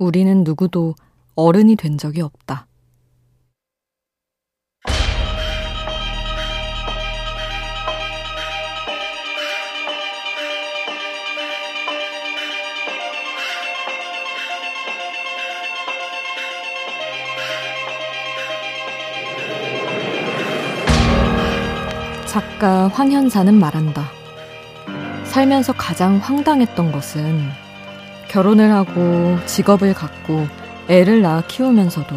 우리는 누구도 어른이 된 적이 없다. 작가 황현사는 말한다. 살면서 가장 황당했던 것은 결혼을 하고 직업을 갖고 애를 낳아 키우면서도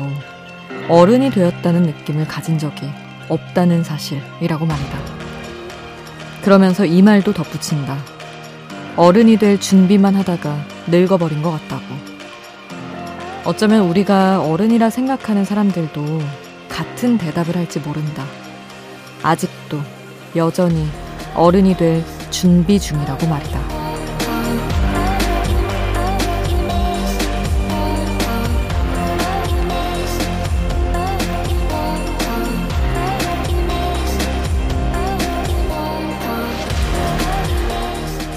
어른이 되었다는 느낌을 가진 적이 없다는 사실이라고 말이다. 그러면서 이 말도 덧붙인다. 어른이 될 준비만 하다가 늙어버린 것 같다고. 어쩌면 우리가 어른이라 생각하는 사람들도 같은 대답을 할지 모른다. 아직도 여전히 어른이 될 준비 중이라고 말이다.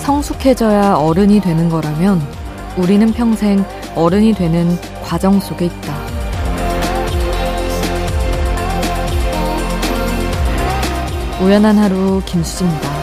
성숙해져야 어른이 되는 거라면 우리는 평생 어른이 되는 과정 속에 있다. 우연한 하루 김수지입니다.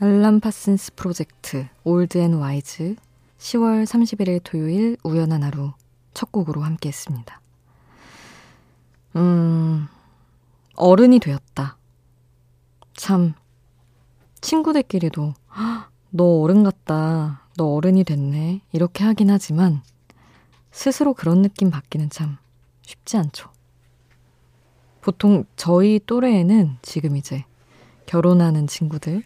Alan Parsons Project Old and Wise 10월 31일 토요일 우연한 하루 첫 곡으로 함께 했습니다. 음, 어른이 되었다. 참, 친구들끼리도, 너 어른 같다. 너 어른이 됐네. 이렇게 하긴 하지만, 스스로 그런 느낌 받기는 참 쉽지 않죠. 보통 저희 또래에는 지금 이제 결혼하는 친구들,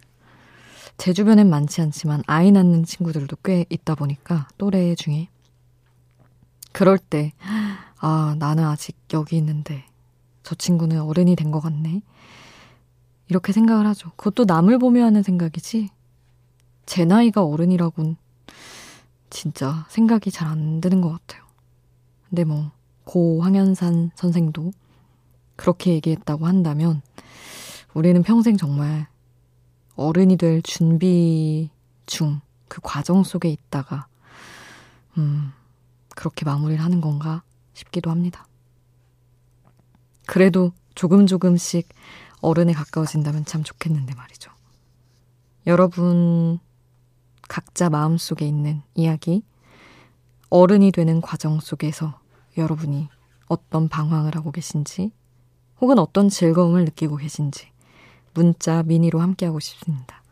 제 주변엔 많지 않지만 아이 낳는 친구들도 꽤 있다 보니까 또래 중에 그럴 때 아, 나는 아직 여기 있는데 저 친구는 어른이 된 것 같네. 이렇게 생각을 하죠. 그것도 남을 보며 하는 생각이지. 제 나이가 어른이라곤 진짜 생각이 잘 안 드는 것 같아요. 근데 뭐, 고 황현산 선생도 그렇게 얘기했다고 한다면 우리는 평생 정말 어른이 될 준비 중 그 과정 속에 있다가 음, 그렇게 마무리를 하는 건가 싶기도 합니다. 그래도 조금 조금씩 어른에 가까워진다면 참 좋겠는데 말이죠. 여러분 각자 마음속에 있는 이야기 어른이 되는 과정 속에서 여러분이 어떤 방황을 하고 계신지 혹은 어떤 즐거움을 느끼고 계신지 문자 미니로 함께하고 싶습니다.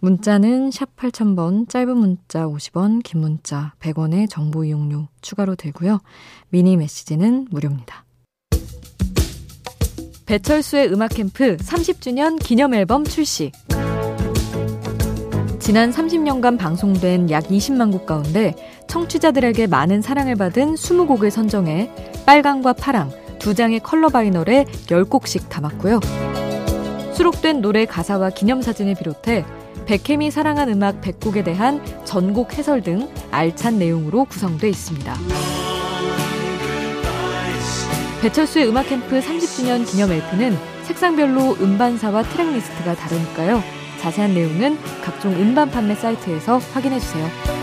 문자는 샵 8000번, 짧은 문자 50원, 긴 문자 100원의 정보 이용료 추가로 되고요. 미니 메시지는 무료입니다. 배철수의 음악 캠프 30주년 기념 앨범 출시. 지난 30년간 방송된 약 20만 곡 가운데 청취자들에게 많은 사랑을 받은 20곡을 선정해 빨강과 파랑 두 장의 컬러 바이널에 10곡씩 담았고요. 수록된 노래 가사와 기념사진을 비롯해 백혜미 사랑한 음악 100곡에 대한 전곡 해설 등 알찬 내용으로 구성되어 있습니다. 배철수의 음악캠프 30주년 기념 LP는 색상별로 음반사와 트랙리스트가 다르니까요. 자세한 내용은 각종 음반 판매 사이트에서 확인해 주세요.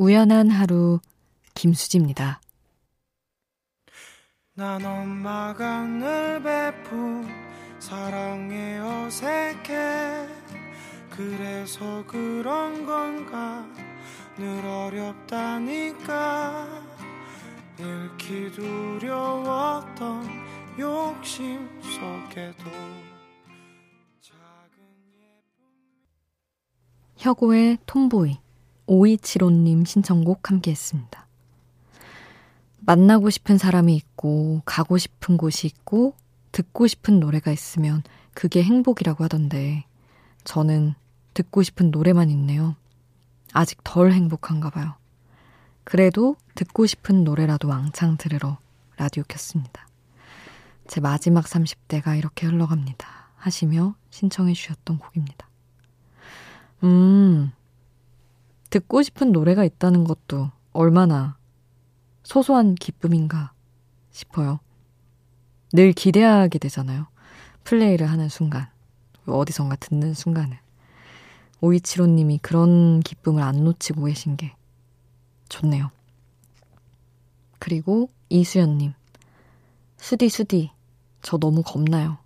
우연한 하루 김수지입니다. 난 엄마가 늘 베푼 사랑에 어색해. 그래서 그런 건가? 늘 어렵다니까. 잃기 두려웠던 욕심 속에도 작은 혁오의 톰보이 5275님 신청곡 함께 했습니다. 만나고 싶은 사람이 있고, 가고 싶은 곳이 있고, 듣고 싶은 노래가 있으면 그게 행복이라고 하던데, 저는 듣고 싶은 노래만 있네요. 아직 덜 행복한가 봐요. 그래도 듣고 싶은 노래라도 왕창 들으러 라디오 켰습니다. 제 마지막 30대가 이렇게 흘러갑니다. 하시며 신청해 주셨던 곡입니다. 음, 듣고 싶은 노래가 있다는 것도 얼마나 소소한 기쁨인가 싶어요. 늘 기대하게 되잖아요. 플레이를 하는 순간, 어디선가 듣는 순간을. 오이치로님이 그런 기쁨을 안 놓치고 계신 게 좋네요. 그리고 이수연님, 수디 수디, 저 너무 겁나요.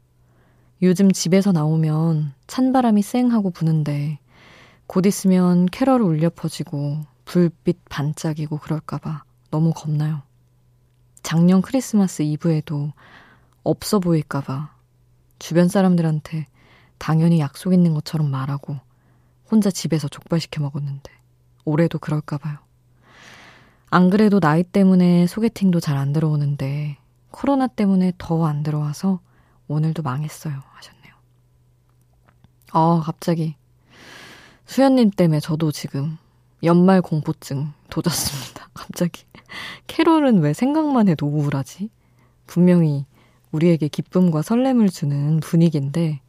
요즘 집에서 나오면 찬바람이 쌩 하고 부는데 곧 있으면 캐럴 울려 퍼지고 불빛 반짝이고 그럴까봐 너무 겁나요. 작년 크리스마스 이브에도 없어 보일까봐 주변 사람들한테 당연히 약속 있는 것처럼 말하고 혼자 집에서 족발시켜 먹었는데 올해도 그럴까봐요. 안 그래도 나이 때문에 소개팅도 잘 안 들어오는데 코로나 때문에 더 안 들어와서 오늘도 망했어요 하셨네요. 아 갑자기 수현님 때문에 저도 지금 연말 공포증 도졌습니다. 갑자기. 캐롤은 왜 생각만 해도 우울하지? 분명히 우리에게 기쁨과 설렘을 주는 분위기인데,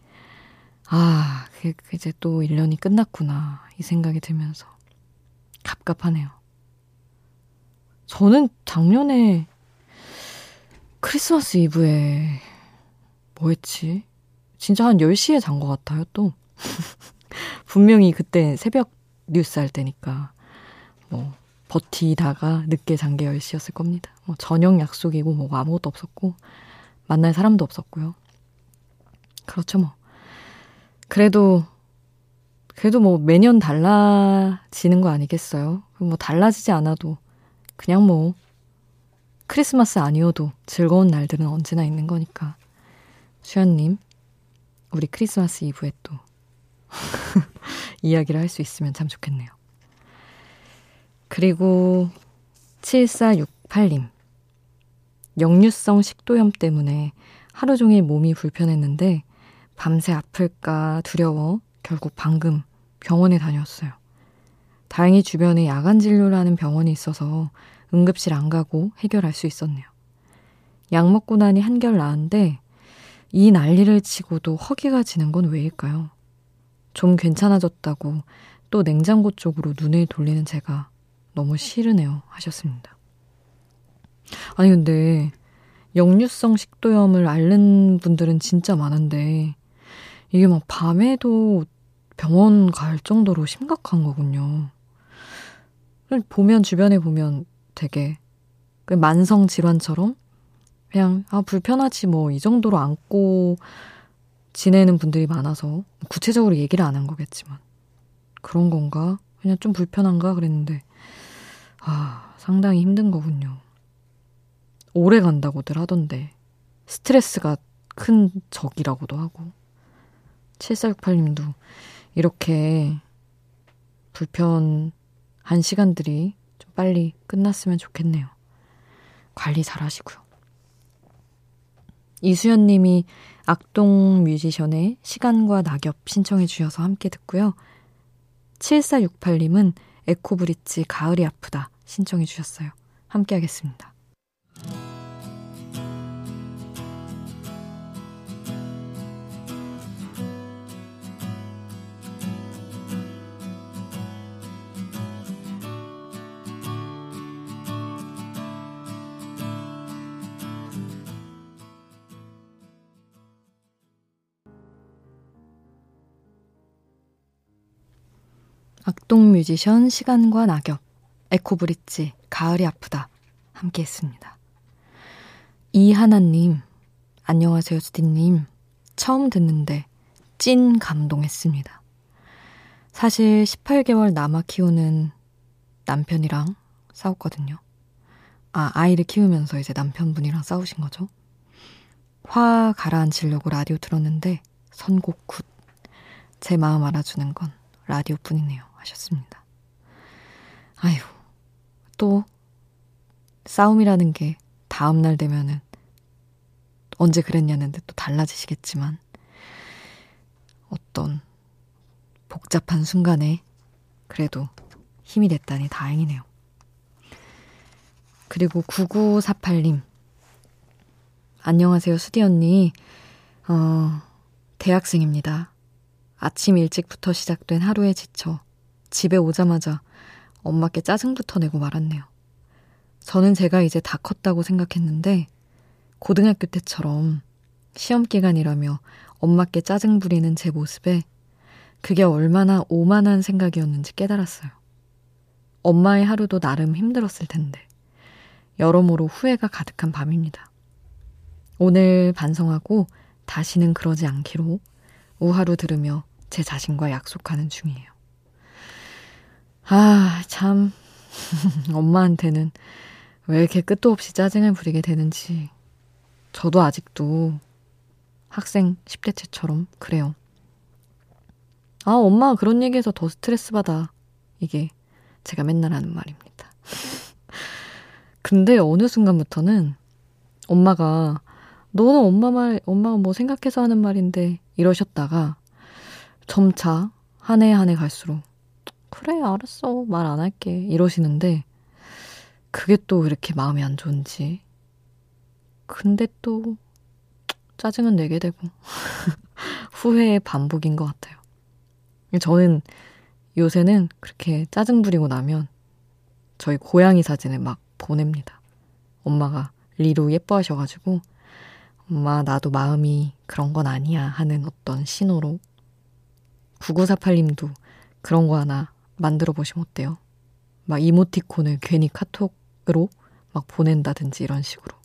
아, 그게 이제 또 1년이 끝났구나. 이 생각이 들면서 갑갑하네요. 저는 작년에 크리스마스 이브에 뭐 했지? 진짜 한 10시에 잔 것 같아요, 또. 분명히 그때 새벽 뉴스 할 때니까 뭐 버티다가 늦게 잔게 10시였을 겁니다. 뭐 저녁 약속이고 뭐 아무것도 없었고 만날 사람도 없었고요. 그렇죠 뭐. 그래도 그래도 뭐 매년 달라지는 거 아니겠어요? 뭐 달라지지 않아도 그냥 뭐 크리스마스 아니어도 즐거운 날들은 언제나 있는 거니까. 수현님, 우리 크리스마스 이브에 또 이야기를 할 수 있으면 참 좋겠네요. 그리고 7468님. 역류성 식도염 때문에 하루 종일 몸이 불편했는데 밤새 아플까 두려워 결국 방금 병원에 다녔어요. 다행히 주변에 야간 진료를 하는 병원이 있어서 응급실 안 가고 해결할 수 있었네요. 약 먹고 나니 한결 나은데 이 난리를 치고도 허기가 지는 건 왜일까요? 좀 괜찮아졌다고 또 냉장고 쪽으로 눈을 돌리는 제가 너무 싫으네요. 하셨습니다. 아니, 근데 역류성 식도염을 앓는 분들은 진짜 많은데 이게 막 밤에도 병원 갈 정도로 심각한 거군요. 보면, 주변에 보면 되게 그 만성 질환처럼 그냥, 아, 불편하지 뭐, 이 정도로 안고 지내는 분들이 많아서 구체적으로 얘기를 안 한 거겠지만 그런 건가? 그냥 좀 불편한가? 그랬는데 아, 상당히 힘든 거군요. 오래 간다고들 하던데 스트레스가 큰 적이라고도 하고 7468님도 이렇게 불편한 시간들이 좀 빨리 끝났으면 좋겠네요. 관리 잘 하시고요. 이수연 님이 악동 뮤지션의 시간과 낙엽 신청해 주셔서 함께 듣고요. 7468님은 에코브릿지 가을이 아프다 신청해 주셨어요. 함께 하겠습니다. 악동 뮤지션 시간과 낙엽, 에코브릿지 가을이 아프다 함께 했습니다. 이하나님, 안녕하세요 주디님. 처음 듣는데 찐 감동했습니다. 사실 18개월 남아 키우는 남편이랑 싸웠거든요. 아, 아이를 키우면서 이제 남편분이랑 싸우신 거죠. 화 가라앉히려고 라디오 들었는데 선곡 good. 제 마음 알아주는 건 라디오뿐이네요. 하셨습니다. 아휴, 또 싸움이라는 게 다음날 되면은 언제 그랬냐는데 또 달라지시겠지만 어떤 복잡한 순간에 그래도 힘이 됐다니 다행이네요. 그리고 9948님. 안녕하세요, 수디 언니. 어, 대학생입니다. 아침 일찍부터 시작된 하루에 지쳐 집에 오자마자 엄마께 짜증부터 내고 말았네요. 저는 제가 이제 다 컸다고 생각했는데 고등학교 때처럼 시험 기간이라며 엄마께 짜증 부리는 제 모습에 그게 얼마나 오만한 생각이었는지 깨달았어요. 엄마의 하루도 나름 힘들었을 텐데 여러모로 후회가 가득한 밤입니다. 오늘 반성하고 다시는 그러지 않기로 우하루 들으며 제 자신과 약속하는 중이에요. 아, 참. 엄마한테는 왜 이렇게 끝도 없이 짜증을 부리게 되는지. 저도 아직도 학생 10대째처럼 그래요. 아, 엄마가 그런 얘기해서 더 스트레스 받아. 이게 제가 맨날 하는 말입니다. 근데 어느 순간부터는 엄마가 너는 엄마 말, 엄마가 뭐 생각해서 하는 말인데 이러셨다가 점차 한 해 한 해 갈수록 그래, 알았어. 말 안 할게. 이러시는데, 그게 또 이렇게 마음이 안 좋은지. 근데 또, 짜증은 내게 되고, 후회의 반복인 것 같아요. 저는 요새는 그렇게 짜증 부리고 나면, 저희 고양이 사진을 막 보냅니다. 엄마가 리로 예뻐하셔가지고, 엄마, 나도 마음이 그런 건 아니야 하는 어떤 신호로. 9948님도 그런 거 하나 만들어 보시면 어때요? 막 이모티콘을 괜히 카톡으로 막 보낸다든지 이런 식으로.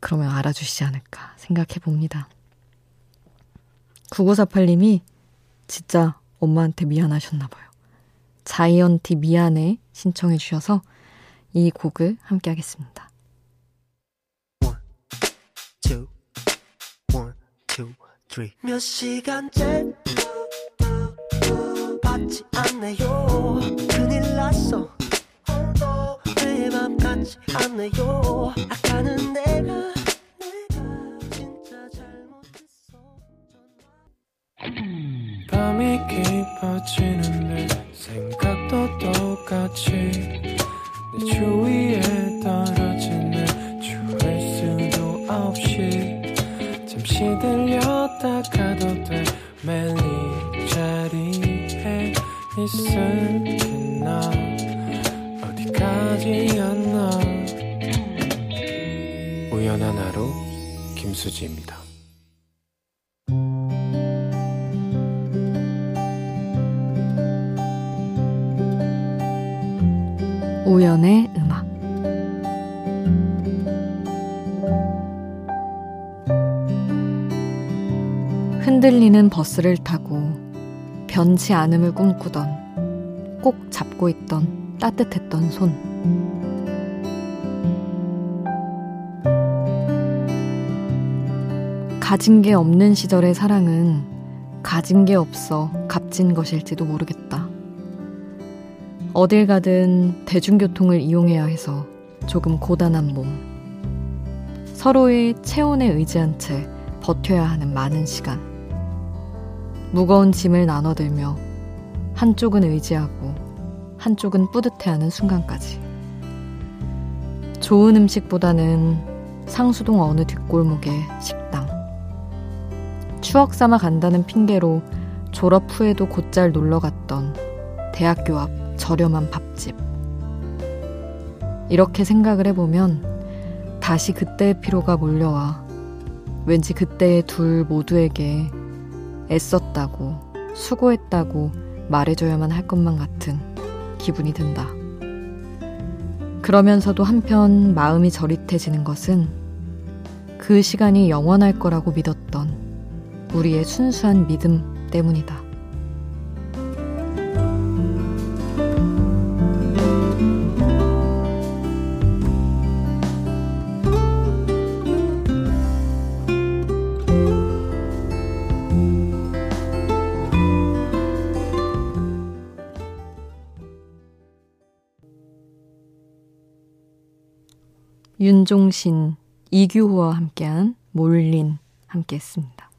그러면 알아주시지 않을까 생각해 봅니다. 9948님이 진짜 엄마한테 미안하셨나봐요. 자이언티 미안해 신청해 주셔서 이 곡을 함께 하겠습니다. One, two, 몇 시간째 같지 않네요. 큰일 났어. 내맘 같지 않네요. 아까는 내가 밤이 깊어지 있을겠나 어디까지였나 우연한 하루 김수지입니다. 우연의 음악 흔들리는 버스를 타고 변치 않음을 꿈꾸던 꼭 잡고 있던 따뜻했던 손 가진 게 없는 시절의 사랑은 가진 게 없어 값진 것일지도 모르겠다. 어딜 가든 대중교통을 이용해야 해서 조금 고단한 몸. 서로의 체온에 의지한 채 버텨야 하는 많은 시간. 무거운 짐을 나눠들며 한쪽은 의지하고 한쪽은 뿌듯해하는 순간까지. 좋은 음식보다는 상수동 어느 뒷골목의 식당. 추억 삼아 간다는 핑계로 졸업 후에도 곧잘 놀러 갔던 대학교 앞 저렴한 밥집. 이렇게 생각을 해보면 다시 그때의 피로가 몰려와 왠지 그때의 둘 모두에게 애썼다고 수고했다고 말해줘야만 할 것만 같은 기분이 든다. 그러면서도 한편 마음이 저릿해지는 것은 그 시간이 영원할 거라고 믿었던 우리의 순수한 믿음 때문이다. 윤종신, 이규호와 함께한 몰린 함께 했습니다.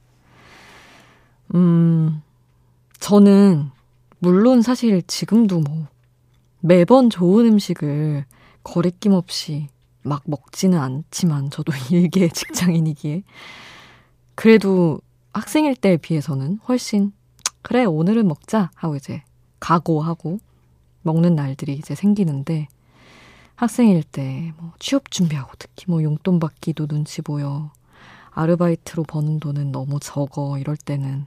음, 저는 물론 사실 지금도 뭐 매번 좋은 음식을 거리낌 없이 막 먹지는 않지만 저도 일개 직장인이기에 그래도 학생일 때에 비해서는 훨씬 그래 오늘은 먹자 하고 이제 각오하고 먹는 날들이 이제 생기는데 학생일 때 뭐 취업 준비하고 특히 뭐 용돈 받기도 눈치 보여. 아르바이트로 버는 돈은 너무 적어. 이럴 때는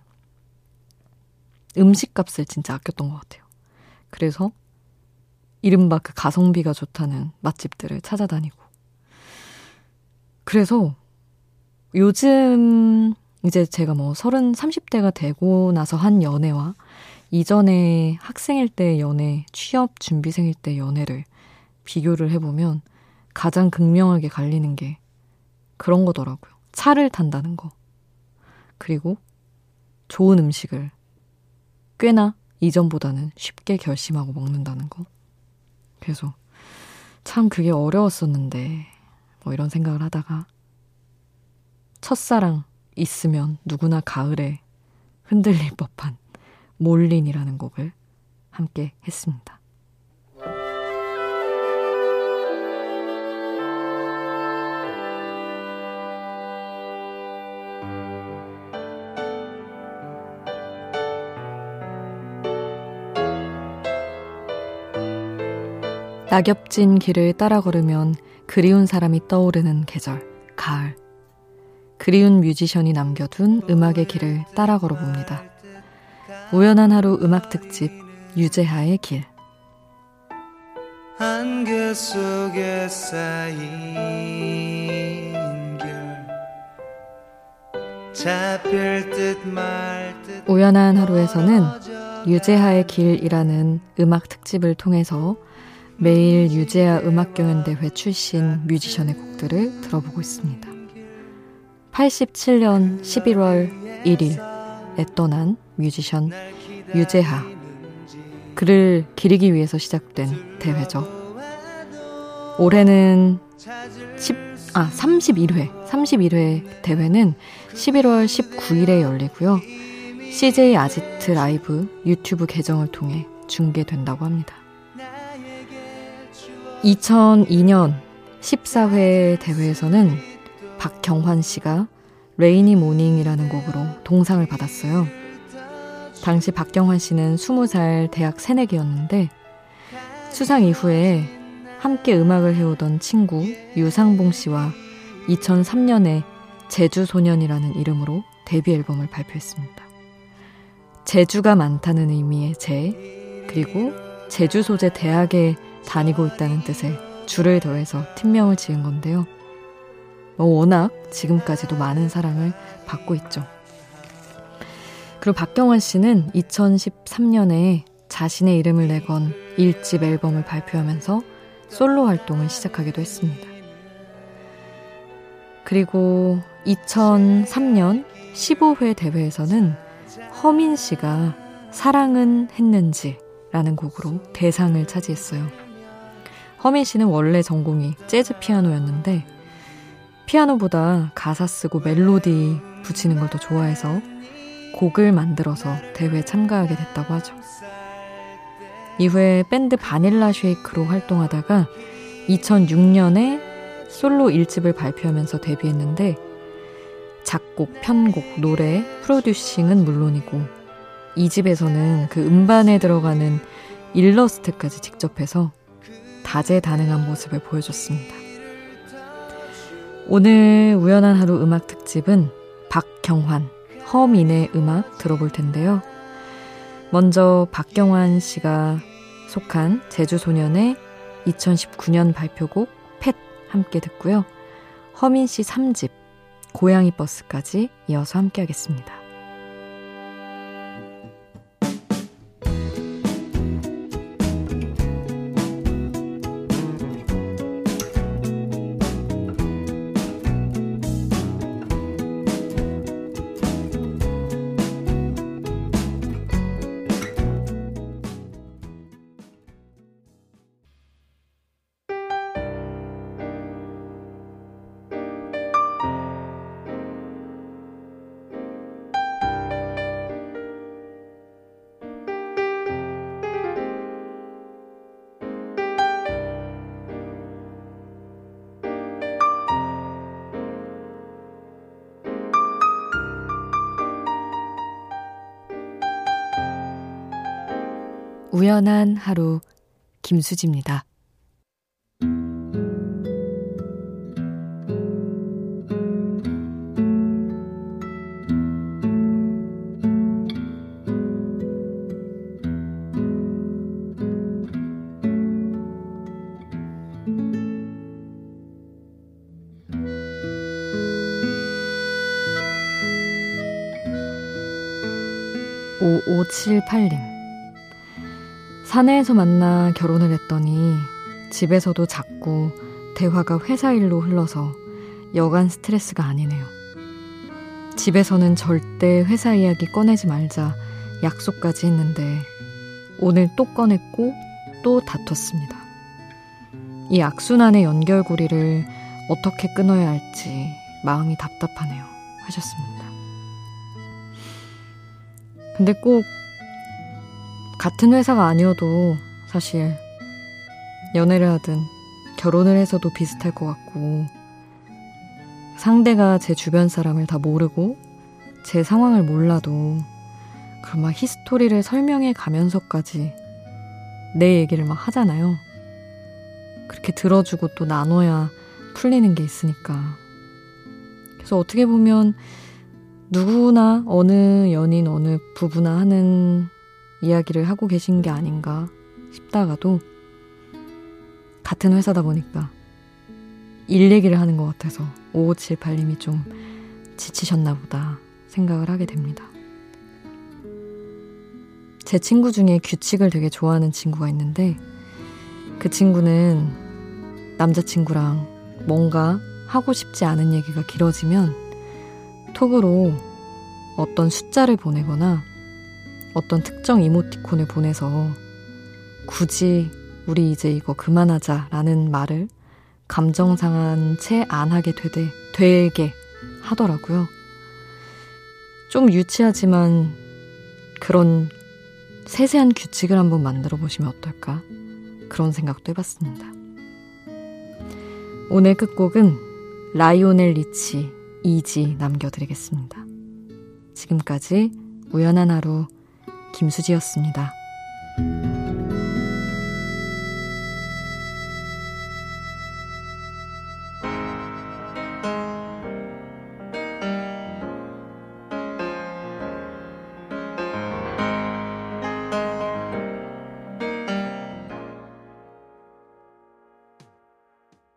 음식값을 진짜 아꼈던 것 같아요. 그래서 이른바 그 가성비가 좋다는 맛집들을 찾아다니고. 그래서 요즘 이제 제가 뭐 30, 30대가 되고 나서 한 연애와 이전에 학생일 때 연애, 취업 준비생일 때 연애를 비교를 해보면 가장 극명하게 갈리는 게 그런 거더라고요. 차를 탄다는 거. 그리고 좋은 음식을 꽤나 이전보다는 쉽게 결심하고 먹는다는 거. 그래서 참 그게 어려웠었는데, 뭐 이런 생각을 하다가 첫사랑 있으면 누구나 가을에 흔들릴 법한 몰린이라는 곡을 함께 했습니다. 낙엽진 길을 따라 걸으면 그리운 사람이 떠오르는 계절, 가을. 그리운 뮤지션이 남겨둔 음악의 길을 따라 걸어봅니다. 우연한 하루 음악 특집, 유재하의 길. 안개 속에 쌓인 결 잡힐 듯말듯 우연한 하루에서는 유재하의 길이라는 음악 특집을 통해서 매일 유재하 음악경연대회 출신 뮤지션의 곡들을 들어보고 있습니다. 87년 11월 1일에 떠난 뮤지션 유재하. 그를 기리기 위해서 시작된 대회죠. 올해는 10, 아, 31회, 31회 대회는 11월 19일에 열리고요. CJ 아지트 라이브 유튜브 계정을 통해 중계된다고 합니다. 2002년 14회 대회에서는 박경환 씨가 레이니 모닝이라는 곡으로 동상을 받았어요. 당시 박경환 씨는 20살 대학 새내기였는데 수상 이후에 함께 음악을 해오던 친구 유상봉 씨와 2003년에 제주 소년이라는 이름으로 데뷔 앨범을 발표했습니다. 제주가 많다는 의미의 제, 그리고 제주 소재 대학의 다니고 있다는 뜻의 줄을 더해서 팀명을 지은 건데요. 뭐 워낙 지금까지도 많은 사랑을 받고 있죠. 그리고 박경환 씨는 2013년에 자신의 이름을 내건 1집 앨범을 발표하면서 솔로 활동을 시작하기도 했습니다. 그리고 2003년 15회 대회에서는 허민 씨가 사랑은 했는지 라는 곡으로 대상을 차지했어요. 허민 씨는 원래 전공이 재즈 피아노였는데 피아노보다 가사 쓰고 멜로디 붙이는 걸 더 좋아해서 곡을 만들어서 대회에 참가하게 됐다고 하죠. 이후에 밴드 바닐라 쉐이크로 활동하다가 2006년에 솔로 1집을 발표하면서 데뷔했는데 작곡, 편곡, 노래, 프로듀싱은 물론이고 이 집에서는 그 음반에 들어가는 일러스트까지 직접 해서 다재다능한 모습을 보여줬습니다. 오늘 우연한 하루 음악 특집은 박경환, 허민의 음악 들어볼 텐데요. 먼저 박경환 씨가 속한 제주소년의 2019년 발표곡 펫 함께 듣고요. 허민 씨 3집 고양이 버스까지 이어서 함께 하겠습니다. ' 우연한 하루' 김수지입니다. 오오칠팔님 사내에서 만나 결혼을 했더니 집에서도 자꾸 대화가 회사 일로 흘러서 여간 스트레스가 아니네요. 집에서는 절대 회사 이야기 꺼내지 말자 약속까지 했는데 오늘 또 꺼냈고 또 다퉜습니다. 이 악순환의 연결고리를 어떻게 끊어야 할지 마음이 답답하네요. 하셨습니다. 근데 꼭 같은 회사가 아니어도 사실 연애를 하든 결혼을 해서도 비슷할 것 같고 상대가 제 주변 사람을 다 모르고 제 상황을 몰라도 그럼 막 히스토리를 설명해 가면서까지 내 얘기를 막 하잖아요. 그렇게 들어주고 또 나눠야 풀리는 게 있으니까. 그래서 어떻게 보면 누구나 어느 연인, 어느 부부나 하는 이야기를 하고 계신 게 아닌가 싶다가도 같은 회사다 보니까 일 얘기를 하는 것 같아서 5578님이 좀 지치셨나 보다 생각을 하게 됩니다. 제 친구 중에 규칙을 되게 좋아하는 친구가 있는데 그 친구는 남자친구랑 뭔가 하고 싶지 않은 얘기가 길어지면 톡으로 어떤 숫자를 보내거나 어떤 특정 이모티콘을 보내서 굳이 우리 이제 이거 그만하자 라는 말을 감정 상한 채 안 하게 되되, 되게 하더라고요. 좀 유치하지만 그런 세세한 규칙을 한번 만들어 보시면 어떨까? 그런 생각도 해봤습니다. 오늘 끝곡은 라이오넬 리치 이지 남겨드리겠습니다. 지금까지 우연한 하루 김수지였습니다.